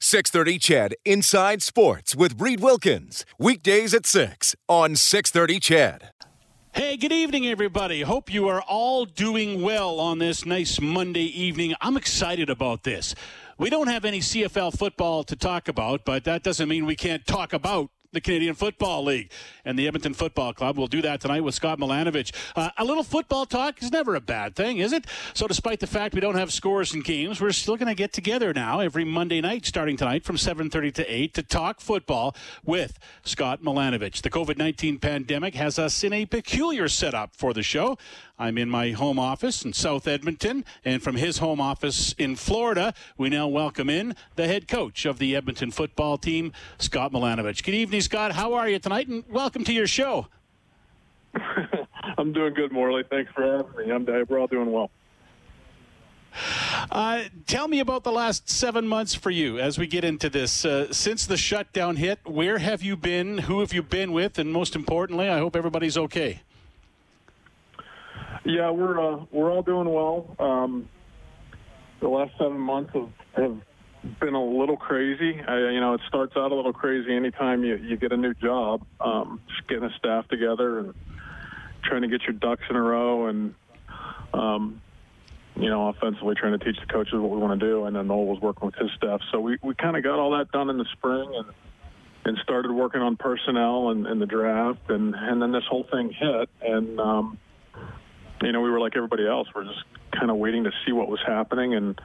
630 CHED Inside Sports with Reid Wilkins. Weekdays at 6 on 630 CHED. Hey, good evening, everybody. Hope you are all doing well on this nice Monday evening. I'm excited about this. We don't have any CFL football to talk about, but that doesn't mean we can't talk about the Canadian Football League and the Edmonton Football Club. We'll do that tonight with Scott Milanovich. Uh, a little football talk is never a bad thing, is it? So, despite the fact we don't have scores and games, we're still going to get together now every Monday night, starting tonight from 7:30 to 8, to talk football with Scott Milanovich. The COVID-19 pandemic has us in a peculiar setup for the show. I'm in my home office in South Edmonton, and from his home office in Florida, we now welcome in the head coach of the Edmonton football team, Scott Milanovich. Good evening, Scott. How are you tonight? And welcome to your show. I'm doing good, Morley. Thanks for having me. I'm, we're all doing well. Uh, tell me about the last seven months for you as we get into this. Uh, since the shutdown hit, where have you been? Who have you been with? And most importantly, I hope everybody's okay. Yeah, we're uh, we're all doing well. Um, the last seven months have, have been a little crazy. I, you know, it starts out a little crazy anytime you, you get a new job. Um, just getting a staff together and trying to get your ducks in a row, and um, you know, offensively trying to teach the coaches what we want to do. And then Noel was working with his staff, so we we kind of got all that done in the spring and and started working on personnel and, and the draft, and and then this whole thing hit, and um, you know, we were like everybody else. We're just kind of waiting to see what was happening and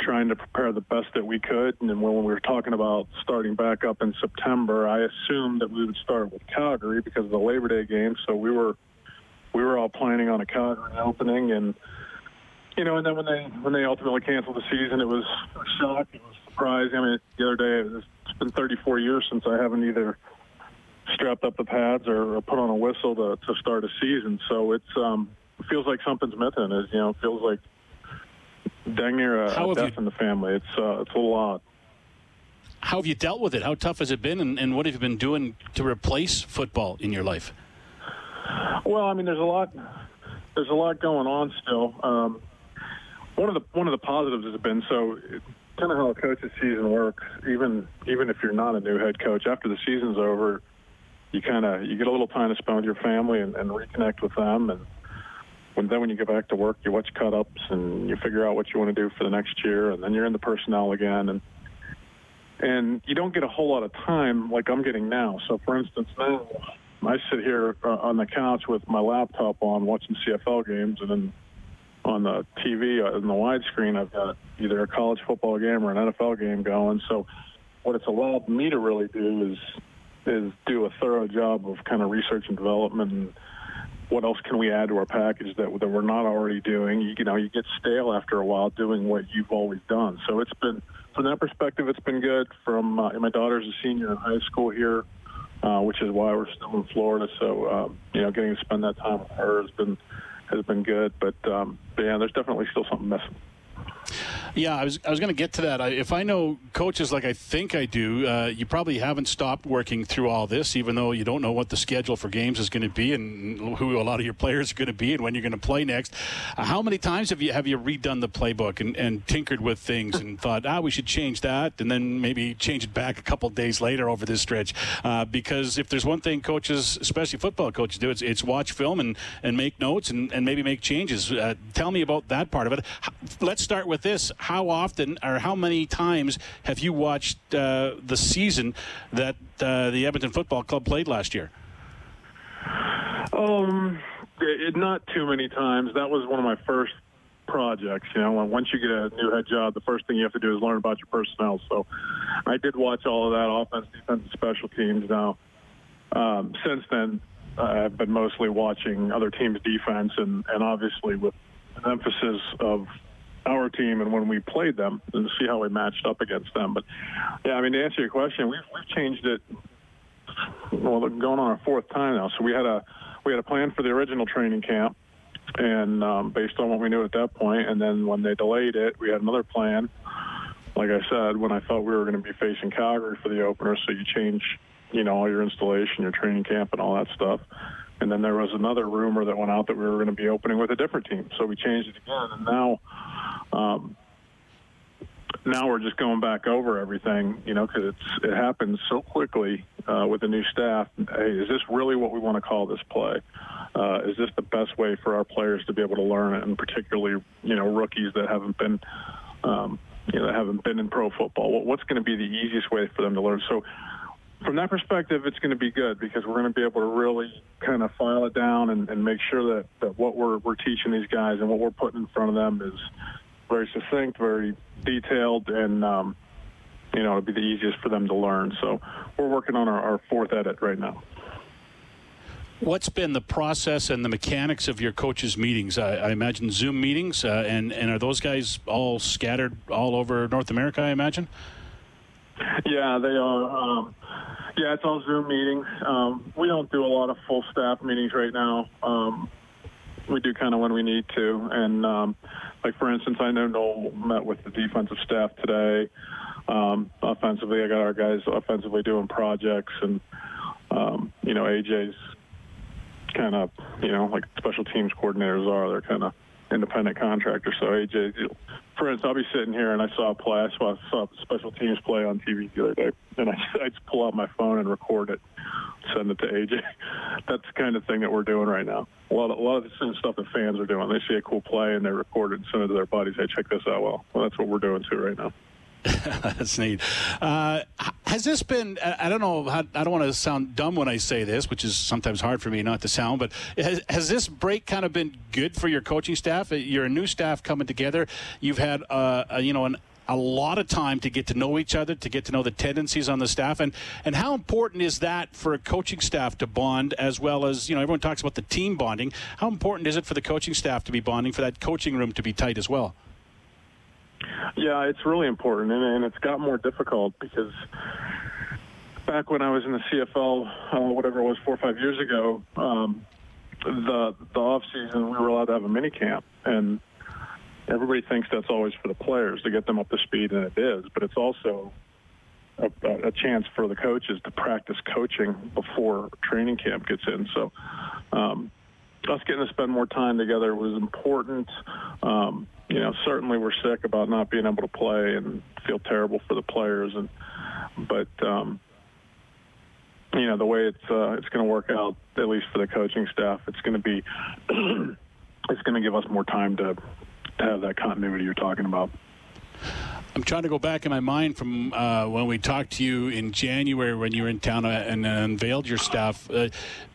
trying to prepare the best that we could. And then when we were talking about starting back up in September, I assumed that we would start with Calgary because of the Labor Day game. So we were we were all planning on a Calgary opening, and you know, and then when they when they ultimately canceled the season, it was a shock. It was surprising. I mean, the other day, it was, it's been 34 years since I haven't either strapped up the pads or, or put on a whistle to, to start a season. So it's um, feels like something's missing. Is you know, it feels like dang near a, a death you, in the family. It's uh, it's a little odd. How have you dealt with it? How tough has it been, and, and what have you been doing to replace football in your life? Well, I mean, there's a lot. There's a lot going on still. Um, one of the one of the positives has been so kind of how a coach's season works. Even even if you're not a new head coach, after the season's over, you kind of you get a little time to spend with your family and, and reconnect with them and when then when you get back to work, you watch cut ups and you figure out what you want to do for the next year, and then you're in the personnel again, and and you don't get a whole lot of time like I'm getting now. So, for instance, now I sit here uh, on the couch with my laptop on watching CFL games, and then on the TV uh, in the widescreen, I've got either a college football game or an NFL game going. So, what it's allowed me to really do is is do a thorough job of kind of research and development and what else can we add to our package that, that we're not already doing? You, you know, you get stale after a while doing what you've always done. So it's been, from that perspective, it's been good. From uh, my daughter's a senior in high school here, uh, which is why we're still in Florida. So um, you know, getting to spend that time with her has been has been good. But, um, but yeah, there's definitely still something missing. Yeah, I was I was going to get to that. I, if I know coaches like I think I do, uh, you probably haven't stopped working through all this, even though you don't know what the schedule for games is going to be and who a lot of your players are going to be and when you're going to play next. Uh, how many times have you have you redone the playbook and, and tinkered with things and thought, ah, we should change that, and then maybe change it back a couple days later over this stretch? Uh, because if there's one thing coaches, especially football coaches, do, it's, it's watch film and, and make notes and, and maybe make changes. Uh, tell me about that part of it. Let's start with this how often or how many times have you watched uh, the season that uh, the Edmonton Football Club played last year? Um, it, not too many times. That was one of my first projects. You know, once you get a new head job, the first thing you have to do is learn about your personnel. So, I did watch all of that offense, defense, special teams. Now, um, since then, I've been mostly watching other teams' defense, and and obviously with an emphasis of our team and when we played them and see how we matched up against them. But yeah, I mean to answer your question, we've we've changed it. Well, going on our fourth time now. So we had a we had a plan for the original training camp, and um, based on what we knew at that point, and then when they delayed it, we had another plan. Like I said, when I thought we were going to be facing Calgary for the opener, so you change, you know, all your installation, your training camp, and all that stuff. And then there was another rumor that went out that we were going to be opening with a different team, so we changed it again. And now, um, now we're just going back over everything, you know, because it happens so quickly uh, with the new staff. Hey, is this really what we want to call this play? Uh, is this the best way for our players to be able to learn it, and particularly, you know, rookies that haven't been, um, you know, haven't been in pro football? What's going to be the easiest way for them to learn? So from that perspective, it's going to be good because we're going to be able to really kind of file it down and, and make sure that, that what we're, we're teaching these guys and what we're putting in front of them is very succinct, very detailed, and um, you know, it'll be the easiest for them to learn. So we're working on our, our fourth edit right now. What's been the process and the mechanics of your coaches' meetings? I, I imagine Zoom meetings, uh, and and are those guys all scattered all over North America? I imagine. Yeah, they are. Um, yeah, it's all Zoom meetings. Um, we don't do a lot of full staff meetings right now. Um, we do kind of when we need to. And um, like for instance, I know Noel met with the defensive staff today. Um, offensively, I got our guys offensively doing projects, and um, you know AJ's kind of you know like special teams coordinators are. They're kind of independent contractors. So AJ, for I'll be sitting here and I saw a play. I saw, saw special teams play on TV the other day, and I, I just pull out my phone and record it, send it to AJ. That's the kind of thing that we're doing right now. A lot of, a lot of the same stuff that fans are doing. They see a cool play and they record it and send it to their buddies. Hey, check this out. Well, well that's what we're doing too right now. That's neat. Uh, has this been? I don't know. How, I don't want to sound dumb when I say this, which is sometimes hard for me not to sound. But has, has this break kind of been good for your coaching staff? You're a new staff coming together. You've had, uh, a, you know, an a lot of time to get to know each other, to get to know the tendencies on the staff, and and how important is that for a coaching staff to bond as well as you know everyone talks about the team bonding. How important is it for the coaching staff to be bonding, for that coaching room to be tight as well? Yeah, it's really important, and, and it's got more difficult because back when I was in the CFL, uh, whatever it was, four or five years ago, um, the the off season we were allowed to have a mini camp, and everybody thinks that's always for the players to get them up to speed, and it is, but it's also a, a chance for the coaches to practice coaching before training camp gets in. So. Um, us getting to spend more time together was important. Um, you know, certainly we're sick about not being able to play and feel terrible for the players, and but um, you know the way it's uh, it's going to work out, at least for the coaching staff, it's going to be it's going to give us more time to, to have that continuity you're talking about. I'm trying to go back in my mind from uh, when we talked to you in January when you were in town and unveiled your staff. Uh,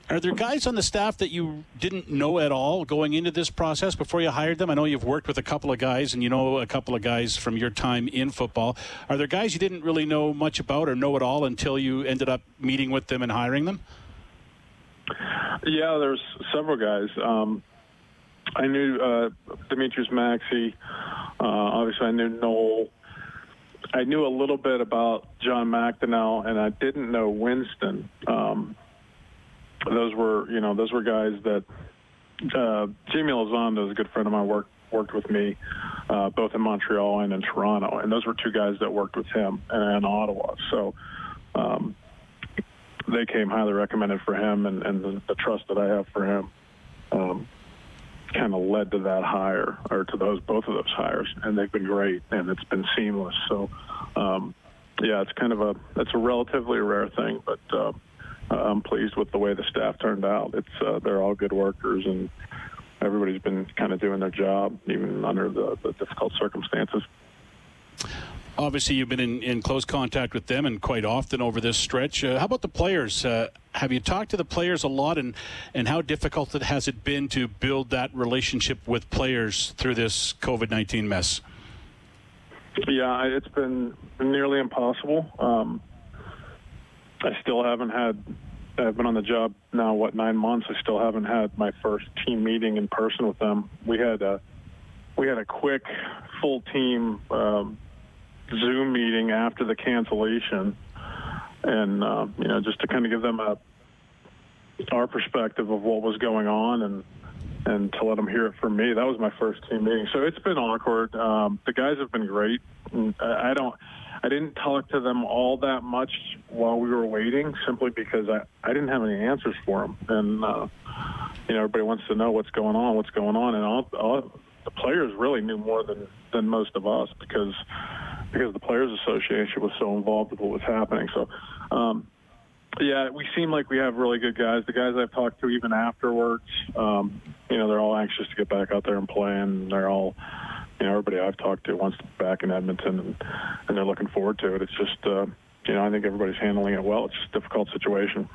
are there guys on the staff that you didn't know at all going into this process before you hired them? I know you've worked with a couple of guys and you know a couple of guys from your time in football. Are there guys you didn't really know much about or know at all until you ended up meeting with them and hiring them? Yeah, there's several guys. Um, I knew uh, Demetrius Maxey. Uh, obviously, I knew Noel. I knew a little bit about John McDonnell, and I didn't know Winston. Um, those were you know those were guys that uh, Jamie Elizondo is a good friend of mine. worked worked with me uh, both in Montreal and in Toronto, and those were two guys that worked with him and in Ottawa. So um, they came highly recommended for him, and, and the, the trust that I have for him um, kind of led to that hire or to those both of those hires, and they've been great, and it's been seamless. So. Um, yeah, it's kind of a it's a relatively rare thing, but uh, I'm pleased with the way the staff turned out. It's uh, they're all good workers, and everybody's been kind of doing their job, even under the, the difficult circumstances. Obviously, you've been in, in close contact with them and quite often over this stretch. Uh, how about the players? Uh, have you talked to the players a lot, and, and how difficult it has it been to build that relationship with players through this COVID 19 mess? Yeah, it's been nearly impossible. Um, I still haven't had. I've been on the job now, what nine months? I still haven't had my first team meeting in person with them. We had a, we had a quick full team um, Zoom meeting after the cancellation, and uh, you know just to kind of give them a our perspective of what was going on and and to let them hear it from me. That was my first team meeting, so it's been awkward. Um, the guys have been great. I don't. I didn't talk to them all that much while we were waiting, simply because I, I didn't have any answers for them, and uh, you know everybody wants to know what's going on, what's going on, and all, all the players really knew more than than most of us because because the players association was so involved with what was happening. So. Um, yeah, we seem like we have really good guys. The guys I've talked to, even afterwards, um, you know, they're all anxious to get back out there and play, and they're all, you know, everybody I've talked to wants to be back in Edmonton, and, and they're looking forward to it. It's just, uh, you know, I think everybody's handling it well. It's just a difficult situation.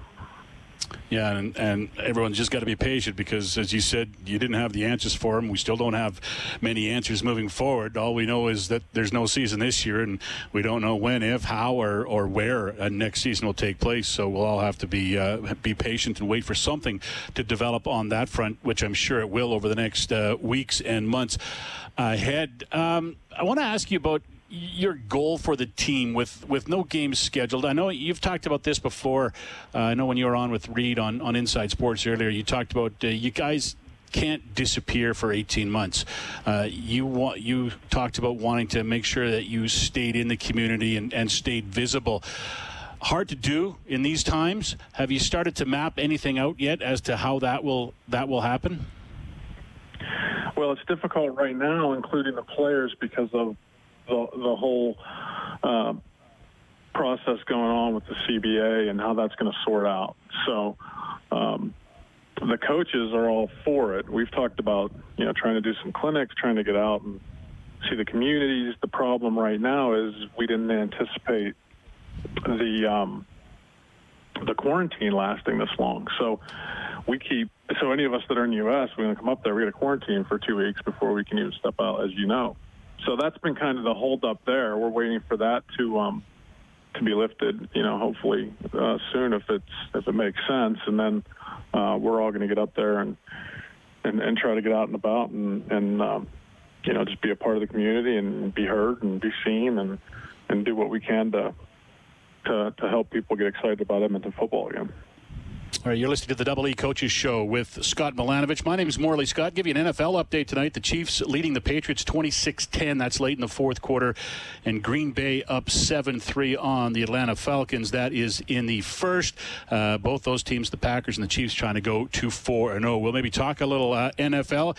Yeah, and, and everyone's just got to be patient because, as you said, you didn't have the answers for them. We still don't have many answers moving forward. All we know is that there's no season this year, and we don't know when, if, how, or, or where a next season will take place. So we'll all have to be uh, be patient and wait for something to develop on that front, which I'm sure it will over the next uh, weeks and months ahead. Um, I want to ask you about your goal for the team with, with no games scheduled? I know you've talked about this before. Uh, I know when you were on with Reid on, on Inside Sports earlier, you talked about uh, you guys can't disappear for 18 months. Uh, you want you talked about wanting to make sure that you stayed in the community and, and stayed visible. Hard to do in these times. Have you started to map anything out yet as to how that will that will happen? Well, it's difficult right now, including the players, because of the, the whole uh, process going on with the CBA and how that's going to sort out. So um, the coaches are all for it. We've talked about you know trying to do some clinics, trying to get out and see the communities. The problem right now is we didn't anticipate the um, the quarantine lasting this long. So we keep so any of us that are in the U.S. we're going to come up there. We got to quarantine for two weeks before we can even step out, as you know. So that's been kind of the holdup there. We're waiting for that to um, to be lifted. You know, hopefully uh, soon if it's if it makes sense, and then uh, we're all going to get up there and, and and try to get out and about and and um, you know just be a part of the community and be heard and be seen and and do what we can to to, to help people get excited about Edmonton football again. All right, you're listening to the Double E Coaches Show with Scott Milanovich. My name is Morley Scott. Give you an NFL update tonight. The Chiefs leading the Patriots 26-10. That's late in the fourth quarter. And Green Bay up 7-3 on the Atlanta Falcons. That is in the first. Uh, both those teams, the Packers and the Chiefs, trying to go to 4-0. We'll maybe talk a little uh, NFL.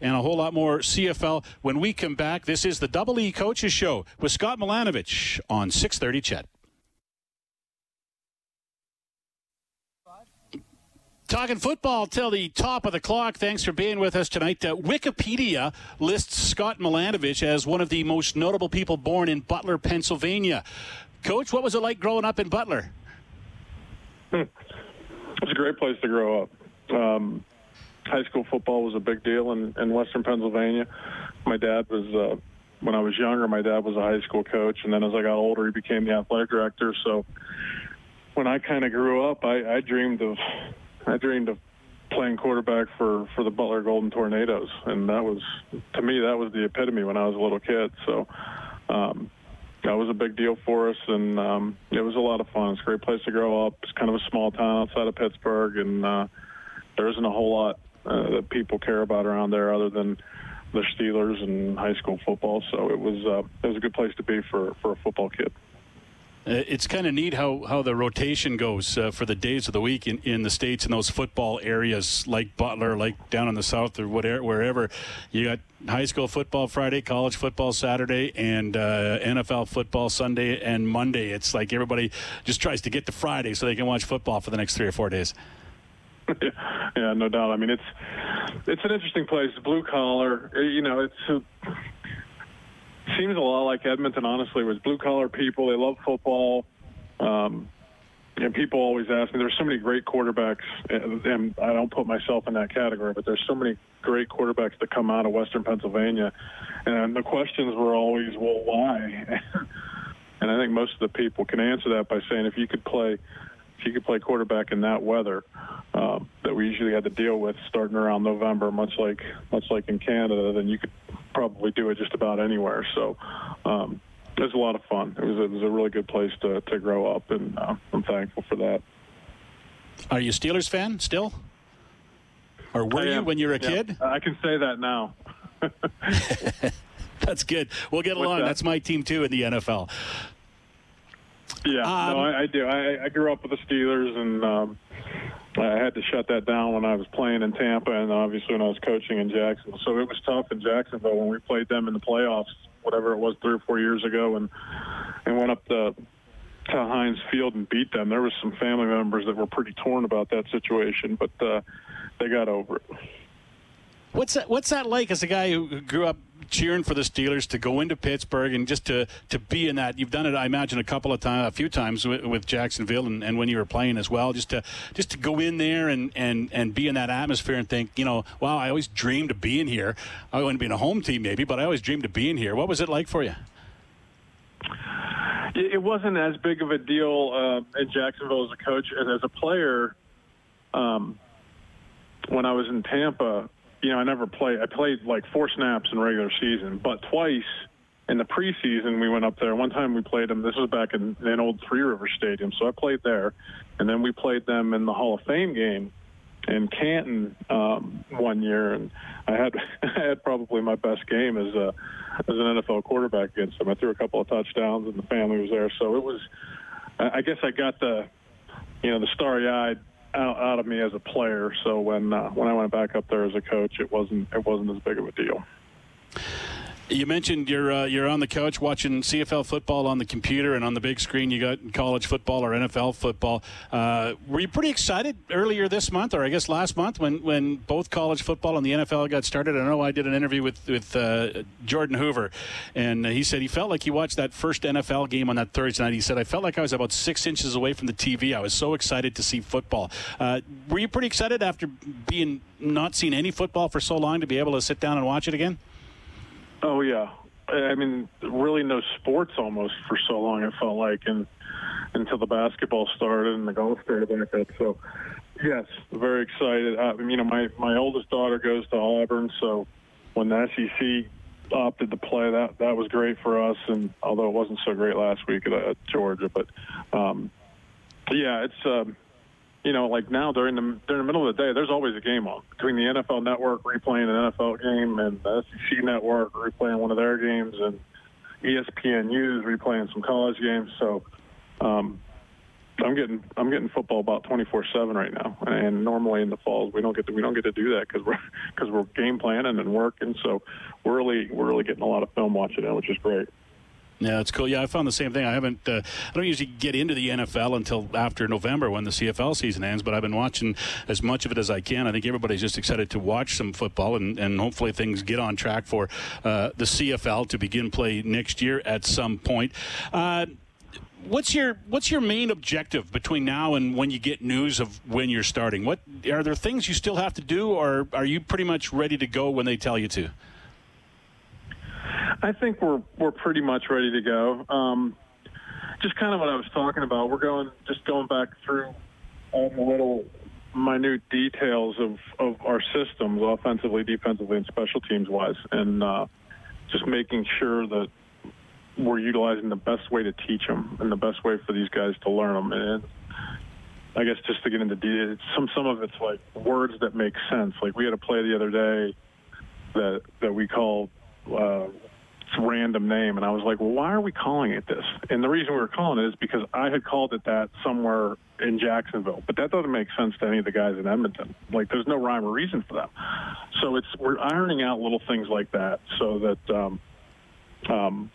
and a whole lot more CFL when we come back. This is the Double E Coaches Show with Scott Milanovich on 630 CHED. Talking football till the top of the clock. Thanks for being with us tonight. Uh, Wikipedia lists Scott Milanovich as one of the most notable people born in Butler, Pennsylvania. Coach, what was it like growing up in Butler? Hmm. It's a great place to grow up. Um, high school football was a big deal in, in Western Pennsylvania. My dad was, uh, when I was younger, my dad was a high school coach, and then as I got older, he became the athletic director. So when I kind of grew up, I, I dreamed of, I dreamed of playing quarterback for for the Butler Golden Tornadoes, and that was, to me, that was the epitome when I was a little kid. So. Um, that was a big deal for us, and um, it was a lot of fun. It's a great place to grow up. It's kind of a small town outside of Pittsburgh, and uh, there isn't a whole lot uh, that people care about around there other than the Steelers and high school football. So it was uh, it was a good place to be for for a football kid. Uh, it's kind of neat how, how the rotation goes uh, for the days of the week in, in the states in those football areas like Butler, like down in the south or whatever, wherever. You got high school football Friday, college football Saturday, and uh, NFL football Sunday and Monday. It's like everybody just tries to get to Friday so they can watch football for the next three or four days. yeah, no doubt. I mean, it's it's an interesting place. Blue collar, uh, you know, it's a, seems a lot like Edmonton. Honestly, was blue collar people. They love football. Um, and people always ask me. There's so many great quarterbacks, and I don't put myself in that category, but there's so many great quarterbacks that come out of Western Pennsylvania, and the questions were always, well, why? and I think most of the people can answer that by saying, if you could play, if you could play quarterback in that weather um, that we usually had to deal with starting around November, much like much like in Canada, then you could probably do it just about anywhere. So. Um, it was a lot of fun. It was a, it was a really good place to, to grow up, and uh, I'm thankful for that. Are you a Steelers fan still? Or were you when you were a yeah. kid? I can say that now. That's good. We'll get along. That? That's my team too in the NFL. Yeah, um, no, I, I do. I, I, grew up with the Steelers, and um, I had to shut that down when I was playing in Tampa, and obviously when I was coaching in Jacksonville. So it was tough in Jacksonville when we played them in the playoffs whatever it was three or four years ago, and and went up to to Heinz Field and beat them. There was some family members that were pretty torn about that situation, but uh, they got over it. What's that? What's that like as a guy who grew up cheering for the Steelers to go into Pittsburgh and just to, to be in that? You've done it, I imagine, a couple of times, a few times with, with Jacksonville, and, and when you were playing as well. Just to just to go in there and, and, and be in that atmosphere and think, you know, wow, I always dreamed of being here. I wouldn't be in a home team maybe, but I always dreamed of being here. What was it like for you? It wasn't as big of a deal uh, in Jacksonville as a coach and as a player. Um, when I was in Tampa, you know, I never played. I played like four snaps in regular season, but twice in the preseason we went up there. One time we played them. This was back in an old Three River Stadium, so I played there, and then we played them in the Hall of Fame game in Canton um, one year, and I had I had probably my best game as a as an NFL quarterback against them. I threw a couple of touchdowns, and the family was there, so it was. I guess I got the, you know, the starry-eyed out, out of me as a player. So when uh, when I went back up there as a coach, it wasn't it wasn't as big of a deal. You mentioned you're uh, you're on the couch watching CFL football on the computer and on the big screen. You got college football or NFL football. Uh, were you pretty excited earlier this month, or I guess last month, when, when both college football and the NFL got started? I know I did an interview with with uh, Jordan Hoover, and he said he felt like he watched that first NFL game on that Thursday night. He said I felt like I was about six inches away from the TV. I was so excited to see football. Uh, were you pretty excited after being not seeing any football for so long to be able to sit down and watch it again? Oh yeah, I mean, really no sports almost for so long. It felt like, and until the basketball started and the golf started back up. So, yes, very excited. Uh, you know, my my oldest daughter goes to Auburn, so when the SEC opted to play, that that was great for us. And although it wasn't so great last week at, at Georgia, but um, yeah, it's. Um, you know, like now during the during the middle of the day, there's always a game on between the NFL Network replaying an NFL game and the SEC Network replaying one of their games, and ESPN News replaying some college games. So um, I'm getting I'm getting football about 24/7 right now, and normally in the falls we don't get to we don't get to do that because we're because we're game planning and working. So we're really we're really getting a lot of film watching it, which is great. Yeah, it's cool. Yeah, I found the same thing. I haven't. Uh, I don't usually get into the NFL until after November when the CFL season ends. But I've been watching as much of it as I can. I think everybody's just excited to watch some football, and, and hopefully things get on track for uh, the CFL to begin play next year at some point. Uh, what's your what's your main objective between now and when you get news of when you're starting? What are there things you still have to do, or are you pretty much ready to go when they tell you to? I think we're we're pretty much ready to go. Um, just kind of what I was talking about. We're going just going back through all the little minute details of, of our systems, offensively, defensively, and special teams wise, and uh, just making sure that we're utilizing the best way to teach them and the best way for these guys to learn them. And I guess just to get into some some of it's like words that make sense. Like we had a play the other day that that we called. Uh, random name. And I was like, well, why are we calling it this? And the reason we were calling it is because I had called it that somewhere in Jacksonville. But that doesn't make sense to any of the guys in Edmonton. Like, there's no rhyme or reason for them. So it's we're ironing out little things like that so that um, um,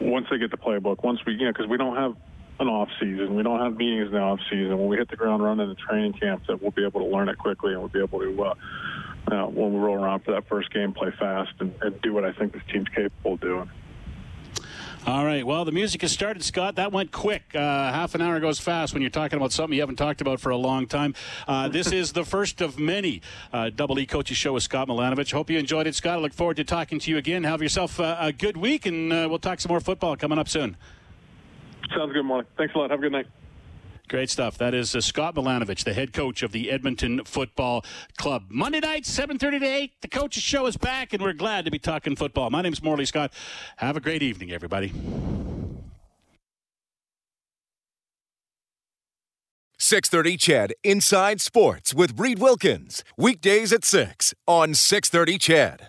once they get the playbook, once we, you know, because we don't have an off season. We don't have meetings in the off season. When we hit the ground running in the training camp, that we'll be able to learn it quickly and we'll be able to uh, uh, when we roll around for that first game, play fast and, and do what I think this team's capable of doing. All right. Well, the music has started, Scott. That went quick. Uh, half an hour goes fast when you're talking about something you haven't talked about for a long time. Uh, this is the first of many uh, Double E Coaches Show with Scott Milanovich. Hope you enjoyed it, Scott. I look forward to talking to you again. Have yourself uh, a good week, and uh, we'll talk some more football coming up soon. Sounds good, Mark. Thanks a lot. Have a good night. Great stuff. That is uh, Scott Milanovich, the head coach of the Edmonton Football Club. Monday night, 7.30 to 8. The Coach's Show is back, and we're glad to be talking football. My name is Morley Scott. Have a great evening, everybody. Six thirty, CHED Inside Sports with Reid Wilkins weekdays at six on six thirty, CHED.